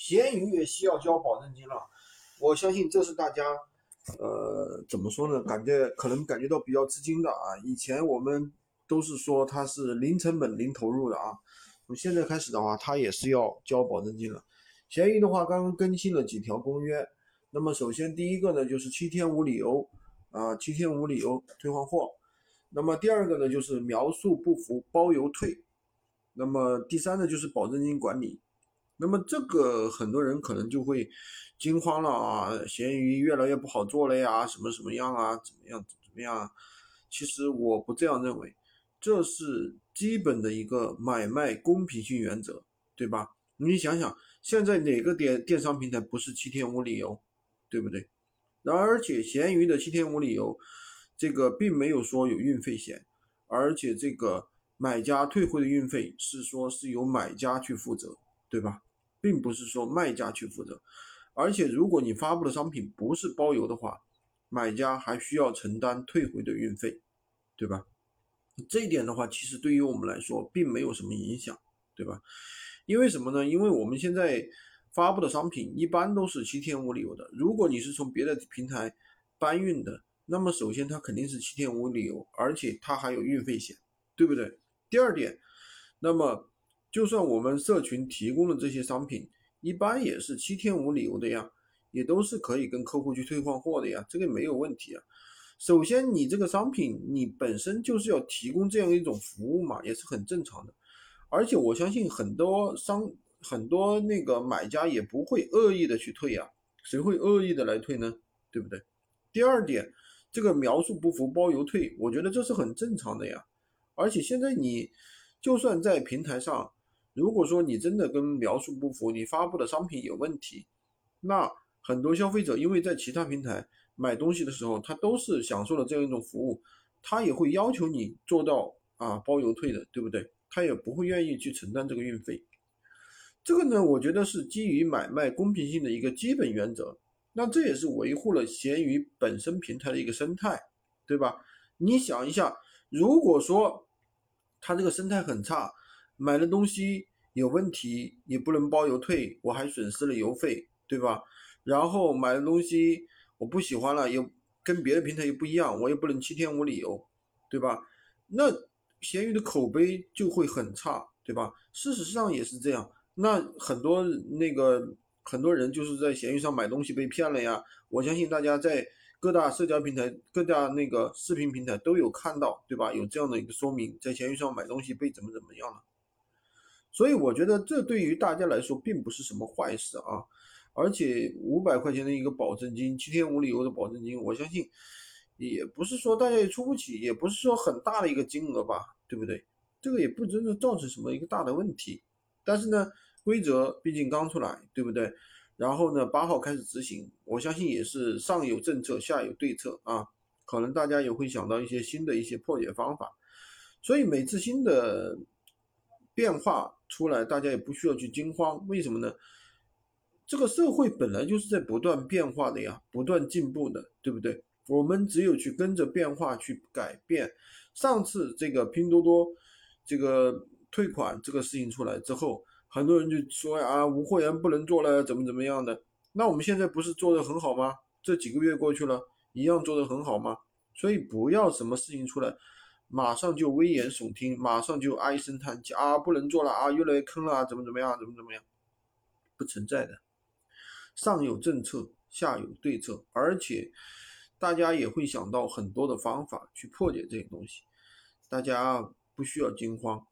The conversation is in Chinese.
闲鱼也需要交保证金了。我相信这是大家，呃，怎么说呢？感觉可能感觉到比较吃惊的啊。以前我们都是说它是零成本、零投入的啊，从现在开始的话，它也是要交保证金了。闲鱼的话，刚刚更新了几条公约。那么首先第一个呢，就是七天无理由啊，七天无理由退换货。那么第二个呢，就是描述不符包邮退。那么第三呢，就是保证金管理。那么这个很多人可能就会惊慌了啊，闲鱼越来越不好做了呀，什么什么样啊，怎么样怎么样？其实我不这样认为，这是基本的一个买卖公平性原则，对吧？你想想，现在哪个电电商平台不是七天无理由？对不对？然而且闲鱼的七天无理由，这个并没有说有运费险，而且这个买家退回的运费是说是由买家去负责，对吧？并不是说卖家去负责。而且如果你发布的商品不是包邮的话，买家还需要承担退回的运费，对吧？这一点的话，其实对于我们来说并没有什么影响，对吧？因为什么呢？因为我们现在。发布的商品一般都是七天无理由的。如果你是从别的平台搬运的，那么首先它肯定是七天无理由，而且它还有运费险，对不对？第二点，那么就算我们社群提供的这些商品，一般也是七天无理由的呀，也都是可以跟客户去退换货的呀，这个没有问题啊。首先，你这个商品你本身就是要提供这样一种服务嘛，也是很正常的。而且我相信很多商。很多那个买家也不会恶意的去退呀，谁会恶意的来退呢？对不对？第二点，这个描述不符包邮退，我觉得这是很正常的呀。而且现在你就算在平台上，如果说你真的跟描述不符，你发布的商品有问题，那很多消费者因为在其他平台买东西的时候，他都是享受了这样一种服务，他也会要求你做到啊包邮退的，对不对？他也不会愿意去承担这个运费。这个呢，我觉得是基于买卖公平性的一个基本原则，那这也是维护了闲鱼本身平台的一个生态，对吧？你想一下，如果说它这个生态很差，买的东西有问题也不能包邮退，我还损失了邮费，对吧？然后买的东西我不喜欢了，又跟别的平台又不一样，我也不能七天无理由，对吧？那闲鱼的口碑就会很差，对吧？事实上也是这样。那很多那个很多人就是在闲鱼上买东西被骗了呀。我相信大家在各大社交平台、各大那个视频平台都有看到，对吧？有这样的一个说明，在闲鱼上买东西被怎么怎么样了。所以我觉得这对于大家来说并不是什么坏事啊。而且五百块钱的一个保证金，七天无理由的保证金，我相信也不是说大家也出不起，也不是说很大的一个金额吧，对不对？这个也不真的造成什么一个大的问题。但是呢。规则毕竟刚出来，对不对？然后呢，八号开始执行，我相信也是上有政策，下有对策啊。可能大家也会想到一些新的一些破解方法。所以每次新的变化出来，大家也不需要去惊慌。为什么呢？这个社会本来就是在不断变化的呀，不断进步的，对不对？我们只有去跟着变化去改变。上次这个拼多多这个退款这个事情出来之后。很多人就说啊，无货源不能做了，怎么怎么样的？那我们现在不是做的很好吗？这几个月过去了，一样做的很好吗？所以不要什么事情出来，马上就危言耸听，马上就唉声叹气啊，不能做了啊，越来越坑了，怎么怎么样，怎么怎么样？不存在的，上有政策，下有对策，而且大家也会想到很多的方法去破解这些东西，大家不需要惊慌。